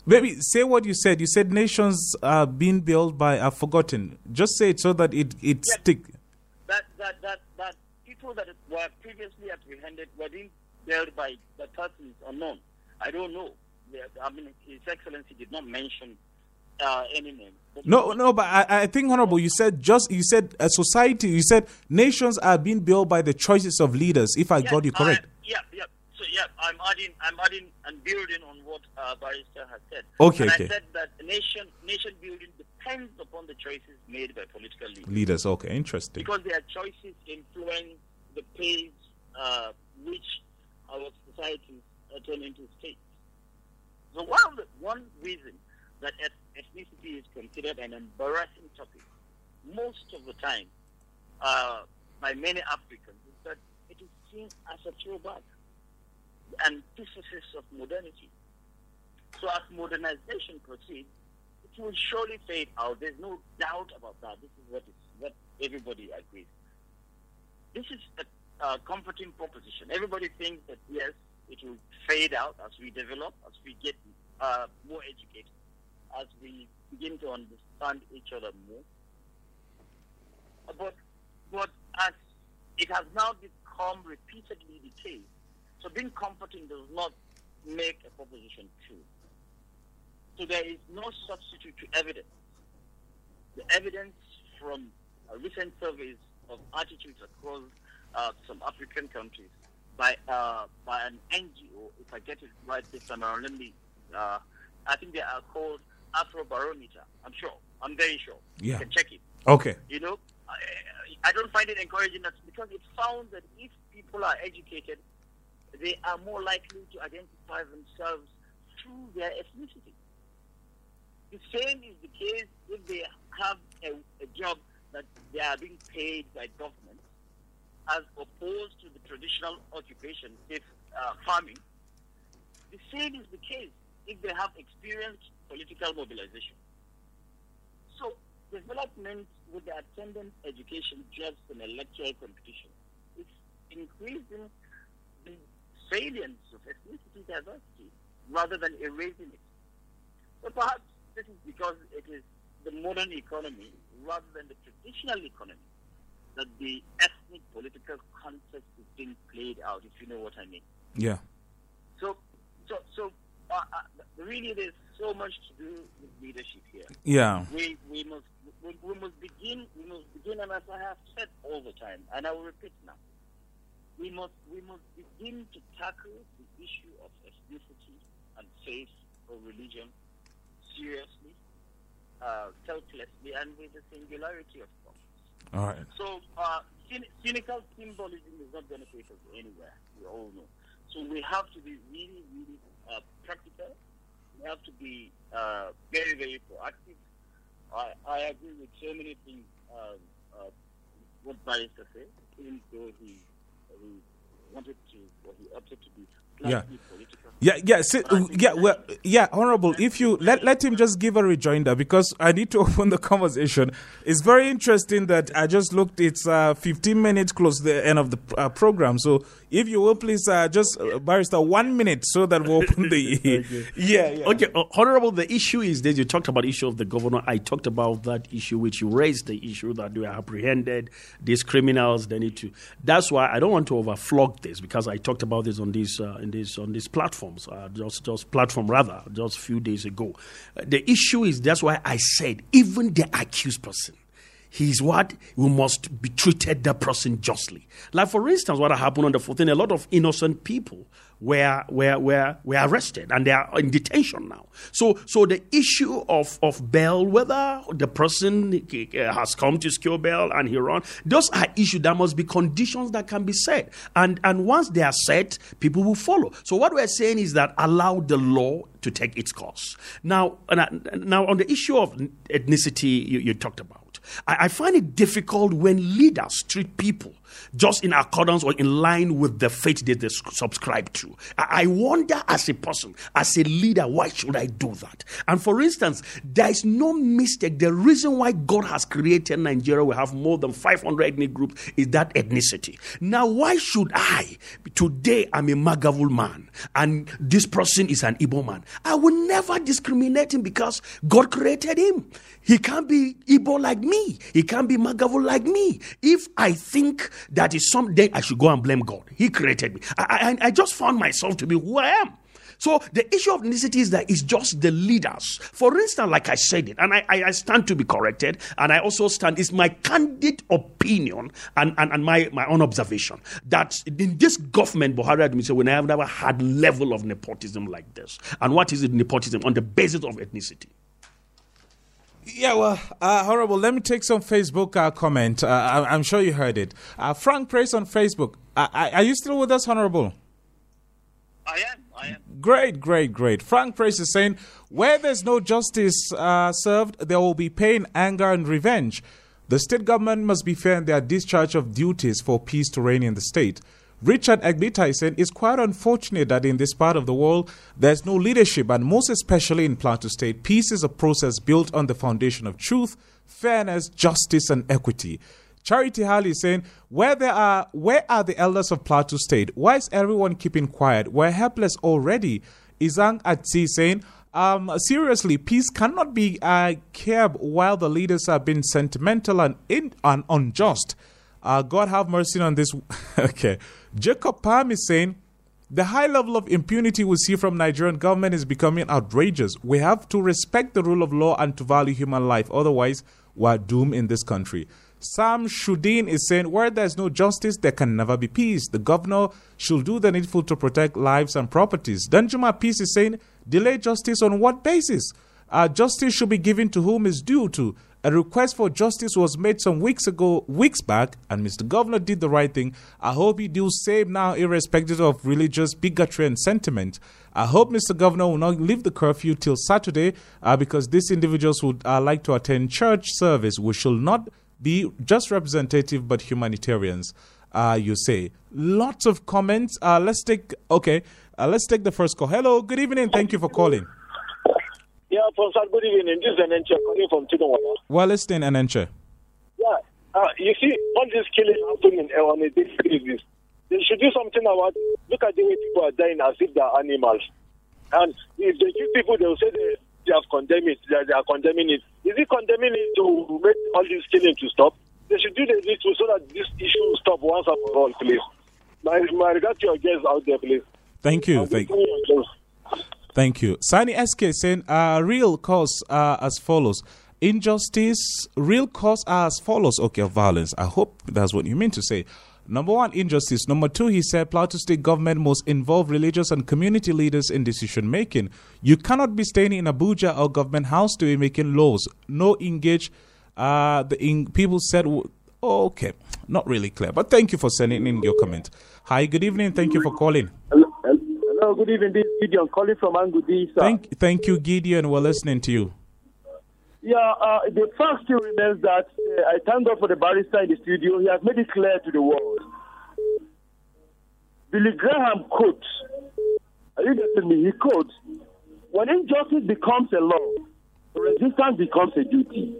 Maybe say what you said. You said nations are being built by are forgotten. Just say it so that it it yeah, stick. That that that that people that were previously apprehended were being built by the persons unknown. I don't know. I mean, His Excellency did not mention uh, any name. But no, no, but I, I think, Honorable, you said just you said a society. You said nations are being built by the choices of leaders. If I yes, got you correct. yeah, yeah yeah, I'm adding, I'm adding and building on what uh, Barrister has said. Okay, and okay. I said that nation, nation building depends upon the choices made by political leaders. Leaders, okay, interesting. Because their choices influence the pace uh, which our societies turn into states. So one the, one reason that ethnicity is considered an embarrassing topic most of the time uh, by many Africans is that it is seen as a throwback antithesis of modernity. So as modernization proceeds, it will surely fade out. There's no doubt about that. This is what, what everybody agrees. This is a, a comforting proposition. Everybody thinks that yes, it will fade out as we develop, as we get uh, more educated, as we begin to understand each other more. But, but as it has now become repeatedly the case so being comforting does not make a proposition true. So there is no substitute to evidence. The evidence from recent surveys of attitudes across uh, some African countries by uh, by an NGO. If I get it right this time around, let me. Uh, I think they are called Afrobarometer. I'm sure. I'm very sure. Yeah. You can check it. Okay. You know, I, I don't find it encouraging because it found that if people are educated, they are more likely to identify themselves through their ethnicity. The same is the case if they have a, a job that they are being paid by government, as opposed to the traditional occupation, if uh, farming. The same is the case if they have experienced political mobilization. So, development with the attendant education jobs and electoral competition is increasing salience of ethnicity diversity rather than erasing it. But perhaps this is because it is the modern economy rather than the traditional economy that the ethnic political context is being played out, if you know what I mean. Yeah. So, so, so uh, uh, really, there's so much to do with leadership here. Yeah. We we must we, we must begin we must begin, and as I have said all the time, and I will repeat now, we must we must begin to tackle the issue of ethnicity and faith or religion seriously, uh, selflessly, and with the singularity of God. All right. So, uh, cyn- cynical symbolism is not going to take us anywhere. We all know. So we have to be really, really uh, practical. We have to be uh, very, very proactive. I, I agree with so many things uh, uh, what Barrister said, even though he, he wanted to, or he opted to be Yeah. Yeah, yeah, si- yeah, well, yeah, honorable. If you let let him just give a rejoinder because I need to open the conversation. It's very interesting that I just looked. It's uh, 15 minutes close to the end of the uh, program. So if you will please uh, just uh, barrister one minute so that we open the. yeah, yeah. Okay, uh, Honorable, the issue is that you talked about issue of the governor. I talked about that issue, which you raised the issue that they are apprehended, these criminals, they need to. That's why I don't want to overflog this because I talked about this on this uh, in this on these platforms, uh, just just platform rather, just a few days ago. Uh, the issue is that's why I said even the accused person he's what we must be treated the person justly. Like for instance, what happened on the 14th, a lot of innocent people were were were were arrested and they are in detention now. So so the issue of of bail, whether the person has come to secure bail and he run, those are issues that must be conditions that can be set. And and once they are set, people will follow. So what we're saying is that allow the law to take its course. Now, now on the issue of ethnicity you, you talked about. I, I find it difficult when leaders treat people just in accordance or in line with the faith that they subscribe to. I, wonder as a person, as a leader, why should I do that? And for instance, there is no mistake. The reason why God has created Nigeria, we have more than 500 ethnic groups, is that ethnicity. Now, why should I? Today, I'm a Mwaghavul man, and this person is an Igbo man. I will never discriminate him because God created him. He can't be Igbo like me. He can't be Mwaghavul like me. If I think that is something, I should go and blame God. He created me. I, I, I just found myself to be who I am. So the issue of ethnicity is that it's just the leaders. For instance, like I said it, and I, I, I stand to be corrected, and I also stand, it's my candid opinion and, and, and my, my own observation that in this government, Buhari administration, we have never had level of nepotism like this. And what is it, nepotism? On the basis of ethnicity. Yeah, well, uh, horrible. Let me take some Facebook uh, comment. Uh, I, am sure you heard it. Uh, Frank Praise on Facebook. Uh, are you still with us, Honorable? I am. I am. Great, great, great. Frank Praise is saying, where there's no justice uh, served, there will be pain, anger, and revenge. The state government must be fair in their discharge of duties for peace to reign in the state. Richard Agbita said it's quite unfortunate that in this part of the world there's no leadership, and most especially in Plateau State, peace is a process built on the foundation of truth, fairness, justice, and equity. Charity Halley is saying, where there are where are the elders of Plateau State? Why is everyone keeping quiet? We're helpless already. Izang Atsi is saying, um, seriously, peace cannot be uh, kept while the leaders are being sentimental and, in, and unjust. Uh, God have mercy on this. okay. Jacob Palm is saying, the high level of impunity we see from Nigerian government is becoming outrageous. We have to respect the rule of law and to value human life. Otherwise, we're doomed in this country. Sam Shudin is saying, where there's no justice, there can never be peace. The governor should do the needful to protect lives and properties. Danjuma Peace is saying, delay justice on what basis? Uh, justice should be given to whom is due to. A request for justice was made some weeks ago, weeks back, and Mr. Governor did the right thing. I hope he do same now, irrespective of religious bigotry and sentiment. I hope Mr. Governor will not leave the curfew till Saturday uh, because these individuals would uh, like to attend church service. We shall not be just representative but humanitarians. Uh, you say lots of comments. Uh, let's take okay. Uh, let's take the first call. Hello, good evening. Thank you for calling. Yeah, Professor, good evening. This is Anenche calling from Tidonwaya. Well, listening, Anenche. Yeah, uh, you see, all this killing happening on a daily basis. They should do something about Look at the way people are dying as if they're animals. And if they kill people, they'll say they, they have condemned it, they, they are condemning it. Is it condemning it to make all this killing to stop? They should do the little so that this issue will stop once and for all, please. My, my regard to your guests out there, please. Thank you. Thank you. Thank you. Sani SK saying, uh, real cause uh, as follows. Injustice, real cause as follows. Okay, violence. I hope that's what you mean to say. Number one, injustice. Number two, he said Plateau State government must involve religious and community leaders in decision making. You cannot be staying in Abuja or government house to be making laws. No engage. Uh, the in, people said, okay, not really clear. But thank you for sending in your comment. Hi, good evening. Thank you for calling. Hello, hello good evening. This is Gideon calling from Angudi. Sir. Thank, thank you, Gideon. We're listening to you. Yeah, uh, the fact still remains that uh, I thank God for the barrister in the studio. He has made it clear to the world. Billy Graham quotes, are you getting me? He quotes, when injustice becomes a law, resistance becomes a duty.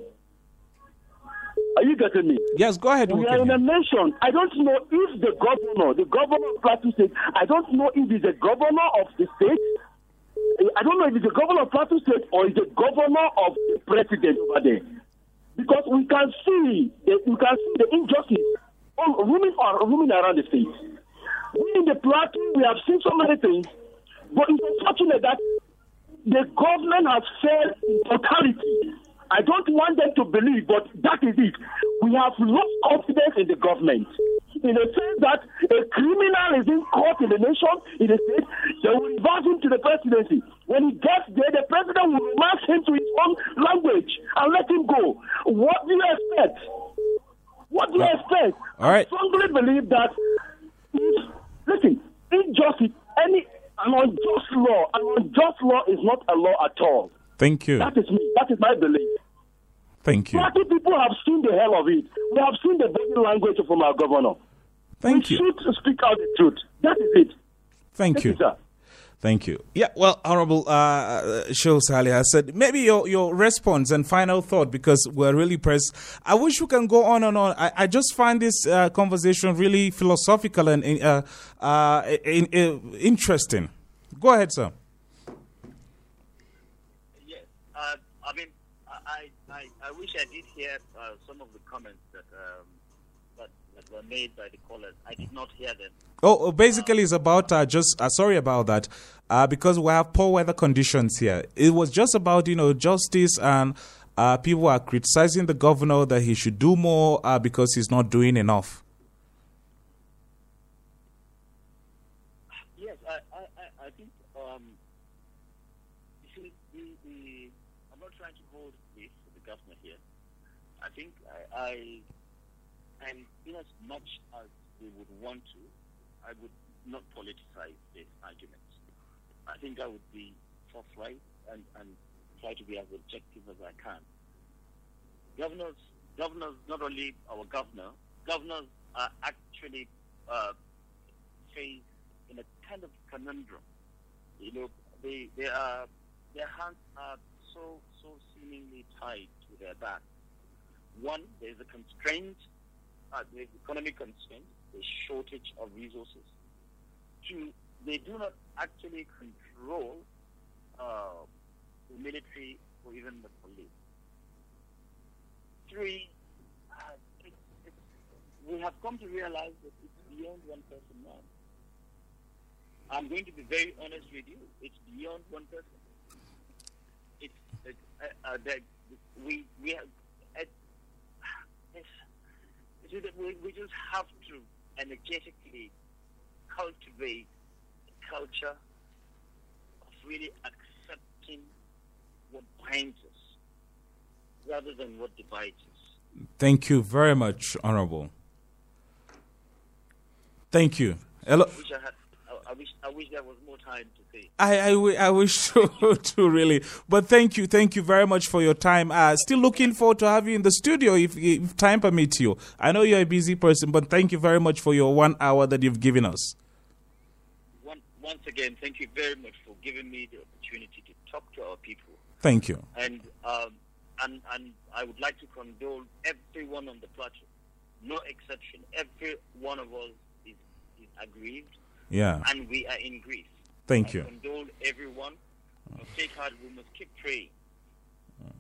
Are you getting me? Yes, go ahead. We are in a nation. I don't know if the governor, the governor of Plateau State, I don't know if he's the governor of the state I don't know if he's the governor of Plateau State or it's the governor of the president over there. Because we can see the, we can see the injustice on roaming, roaming around the state. We in the Plateau, we have seen so many things, but it's unfortunate that the government has failed in totality. I don't want them to believe, but that is it. We have lost confidence in the government in the sense that a criminal is in court in the nation, in the state, they will invite him to the presidency. When he gets there, the president will march him to his own language and let him go. What do you expect? What do you expect? All right. I strongly believe that, if, listen, injustice, any an unjust law, an unjust law is not a law at all. Thank you. That is me. That is my belief. Thank you. Party people have seen the hell of it. We have seen the body language from our governor. Thank we you. should speak out the truth. That is it. Thank Thank you. you, sir. Thank you. Yeah, well, Honorable uh, Show Sally, I said maybe your, your response and final thought because we're really pressed. I wish we can go on and on. I, I just find this uh, conversation really philosophical and uh, uh, in, in, interesting. Go ahead, sir. Yes, uh, I mean, I, I, I did hear uh, some of the comments that, um, that that were made by the callers. I did not hear them. Oh, basically, it's about uh, just uh, sorry about that uh, because we have poor weather conditions here. It was just about you know justice and uh, people are criticizing the governor that he should do more uh, because he's not doing enough. Yes, I, I, I- I think, um, you see, the, the, I'm not trying to hold this to the governor here. I think I, I and in as much as we would want to, I would not politicize this argument. I think I would be forthright and, and try to be as objective as I can. Governors, governors, not only our governor, governors are actually uh, faced in a kind of conundrum. You know, they, they are, their hands are so, so seemingly tied to their back. One, there's a constraint, uh, there's economic constraint, there's shortage of resources. Two, they do not actually control uh, the military or even the police. Three, uh, it, it, we have come to realize that it's beyond one person now. I'm going to be very honest with you. It's beyond one person. It's, it, uh, uh, that we we have. See that we, we just have to energetically cultivate a culture of really accepting what binds us rather than what divides us. Thank you very much, Honorable. Thank you. Hello. I wish I, had, I, I wish there was more time to say. I, I, I wish so too, really. But thank you, thank you very much for your time. Uh, still looking forward to have you in the studio if, if time permits you. I know you're a busy person, but thank you very much for your one hour that you've given us. One, once again, thank you very much for giving me the opportunity to talk to our people. Thank you. And um, and and I would like to condole everyone on the plateau, no exception. Every one of us is, is aggrieved, Yeah. and we are in grief. Thank I you. condole everyone. Must take heart. We must keep praying.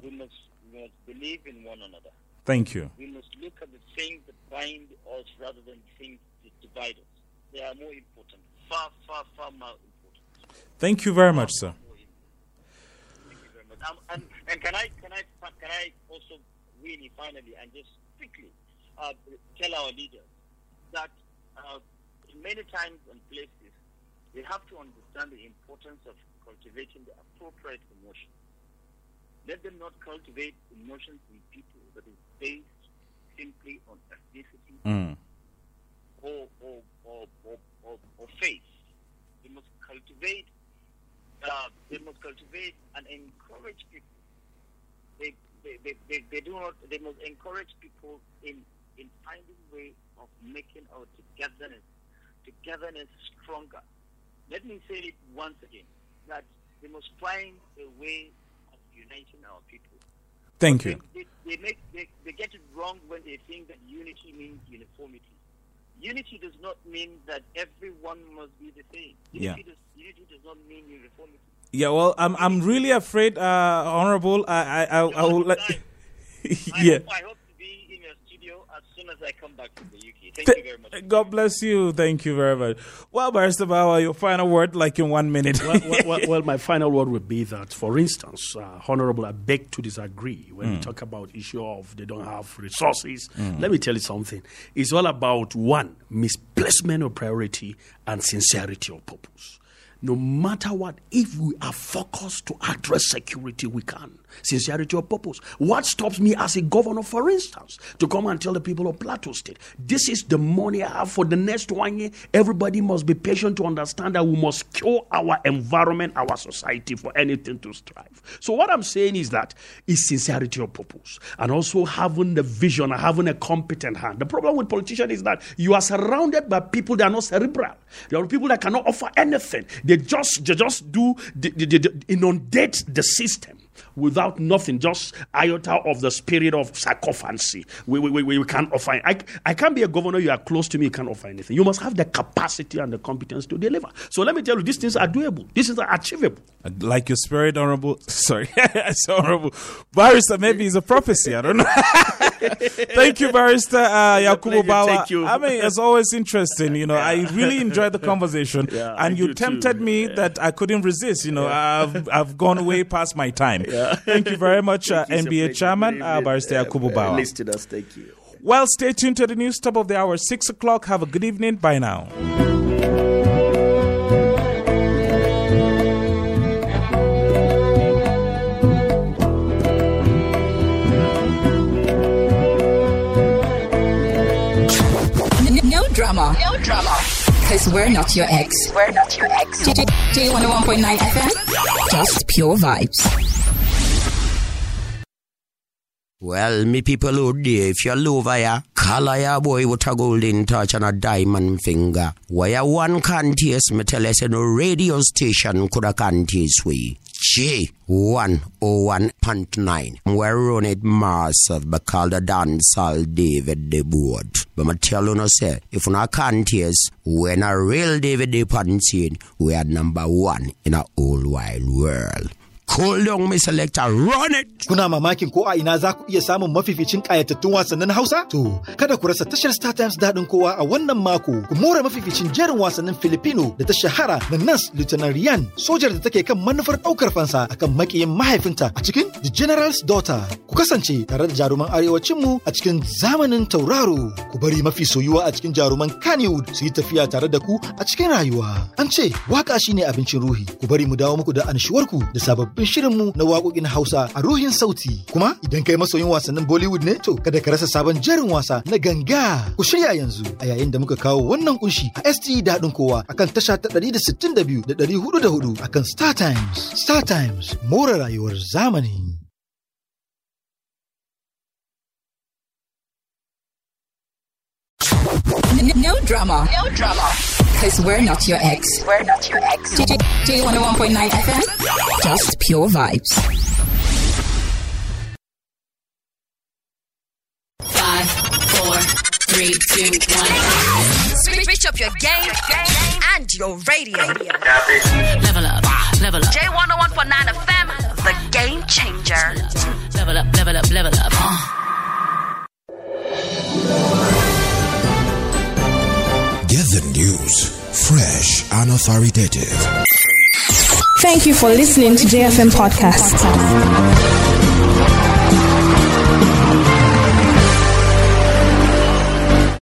We must, we must believe in one another. Thank you. We must look at the things that bind us rather than things that divide us. They are more important, far, far, far more important. Thank you very much, sir. Thank you very much. Um, and, and can I can I can I also really finally and just quickly uh, tell our leaders that uh, many times and places they have to understand the importance of cultivating the appropriate emotion. Let them not cultivate emotions in people that is based simply on ethnicity Mm. or, or, or, or, or, or faith. They must cultivate. Uh, they must cultivate and encourage people. They, they, they, they, they do not. They must encourage people in in finding way of making our togetherness togetherness stronger. Let me say it once again that they must find a way of uniting our people. Thank you. They, they, make, they, they get it wrong when they think that unity means uniformity. Unity does not mean that everyone must be the same. Yeah. Unity, does, unity does not mean uniformity. Yeah, well, I'm I'm really afraid, uh, Honorable. I I I, I will let. I yeah. hope, I hope to be in your studio as soon as I come back to the UK. Thank you very much. God bless you. Thank you very much. Well, Barrister Bawa, your final word, like in one minute. well, well, well, well, my final word would be that, for instance, uh, Honorable, I beg to disagree when we Mm. talk about issue of they don't have resources. Mm. Let me tell you something. It's all about one misplacement of priority and sincerity of purpose. No matter what, if we are focused to address security, we can. Sincerity of purpose. What stops me as a governor, for instance, to come and tell the people of Plateau State, this is the money I have for the next one year. Everybody must be patient to understand that we must cure our environment, our society for anything to strive. So, what I'm saying is that is sincerity of purpose and also having the vision and having a competent hand. The problem with politicians is that you are surrounded by people that are not cerebral. There are people that cannot offer anything. They just they just do they, they, they inundate the system without nothing, just iota of the spirit of sarcophagy. We, we, we, we can't offer. I, I can't be a governor. You are close to me. You can't offer anything. You must have the capacity and the competence to deliver. So let me tell you, these things are doable. These things are achievable. like your spirit, Honorable. Sorry, it's Honorable Barrister. Maybe it's a prophecy. I don't know. Thank you, Barrister uh, Yakubu pleasure. Bawa. Thank you. I mean, it's always interesting. You know, I really enjoyed the conversation, Yeah, and you do too. tempted me that I couldn't resist. You know, I've I've gone way past my time. Yeah. Thank you very much, uh, you. NBA. Chairman Good uh, evening, Barrister uh, Yakubu uh, Bawa. Listeners, thank you. Well, stay tuned to the news top of the hour, six o'clock. Have a good evening. Bye now. No drama. No drama. Because we're not your ex. We're not your ex. J101.9 FM. Just pure vibes. Well, me people out there, if you're lover ya, color ya boy with a golden touch and a diamond finger. Why ya one contest, me tell us no radio station could a contest we. J one oh one point nine. We run it massive because the dancehall David the board. But me tell you no say, if you not contest, when a real David the scene, we are number one in a whole wide world. Down, my selector. Run it. Kuna mamakin ko a ina za ku iya samun mafificin kayatattun wasannin Hausa? To, kada ku rasa tashar Star Times daɗin kowa a wannan mako. Ku more mafificin jerin wasannin Filipino da ta shahara da Nas Lieutenant Rian, sojar da take kan manufar ɗaukar fansa akan makiyin mahaifinta a cikin The General's Daughter. Ku kasance tare da jaruman arewacinmu a cikin zamanin tauraro. Ku bari mafi soyuwa a cikin jaruman Kannywood su yi tafiya tare da ku a cikin rayuwa. An ce waƙa shine abincin ruhi. Ku bari mu dawo muku da anshuwarku da sababbin shirinmu na waƙoƙin Hausa a ruhin sauti. Kuma idan kai masoyin wasannin Bollywood ne to kada ka rasa sabon jerin wasa na ganga. Ku shirya yanzu a yayin da muka kawo wannan ƙunshi a ST daɗin kowa akan tasha ta 162 da 404 akan Star Times. Star Times more rayuwar zamani. No drama. No drama. Because we're not your ex. We're not your ex. J101.9 FM. Just pure vibes. Five, four, three, two, one. Switch, switch up your game, and your radio. Level up, level up, J101.9 FM, the game changer. level up, level up, level up. Get the news fresh and authoritative. Thank you for listening to JFM Podcast.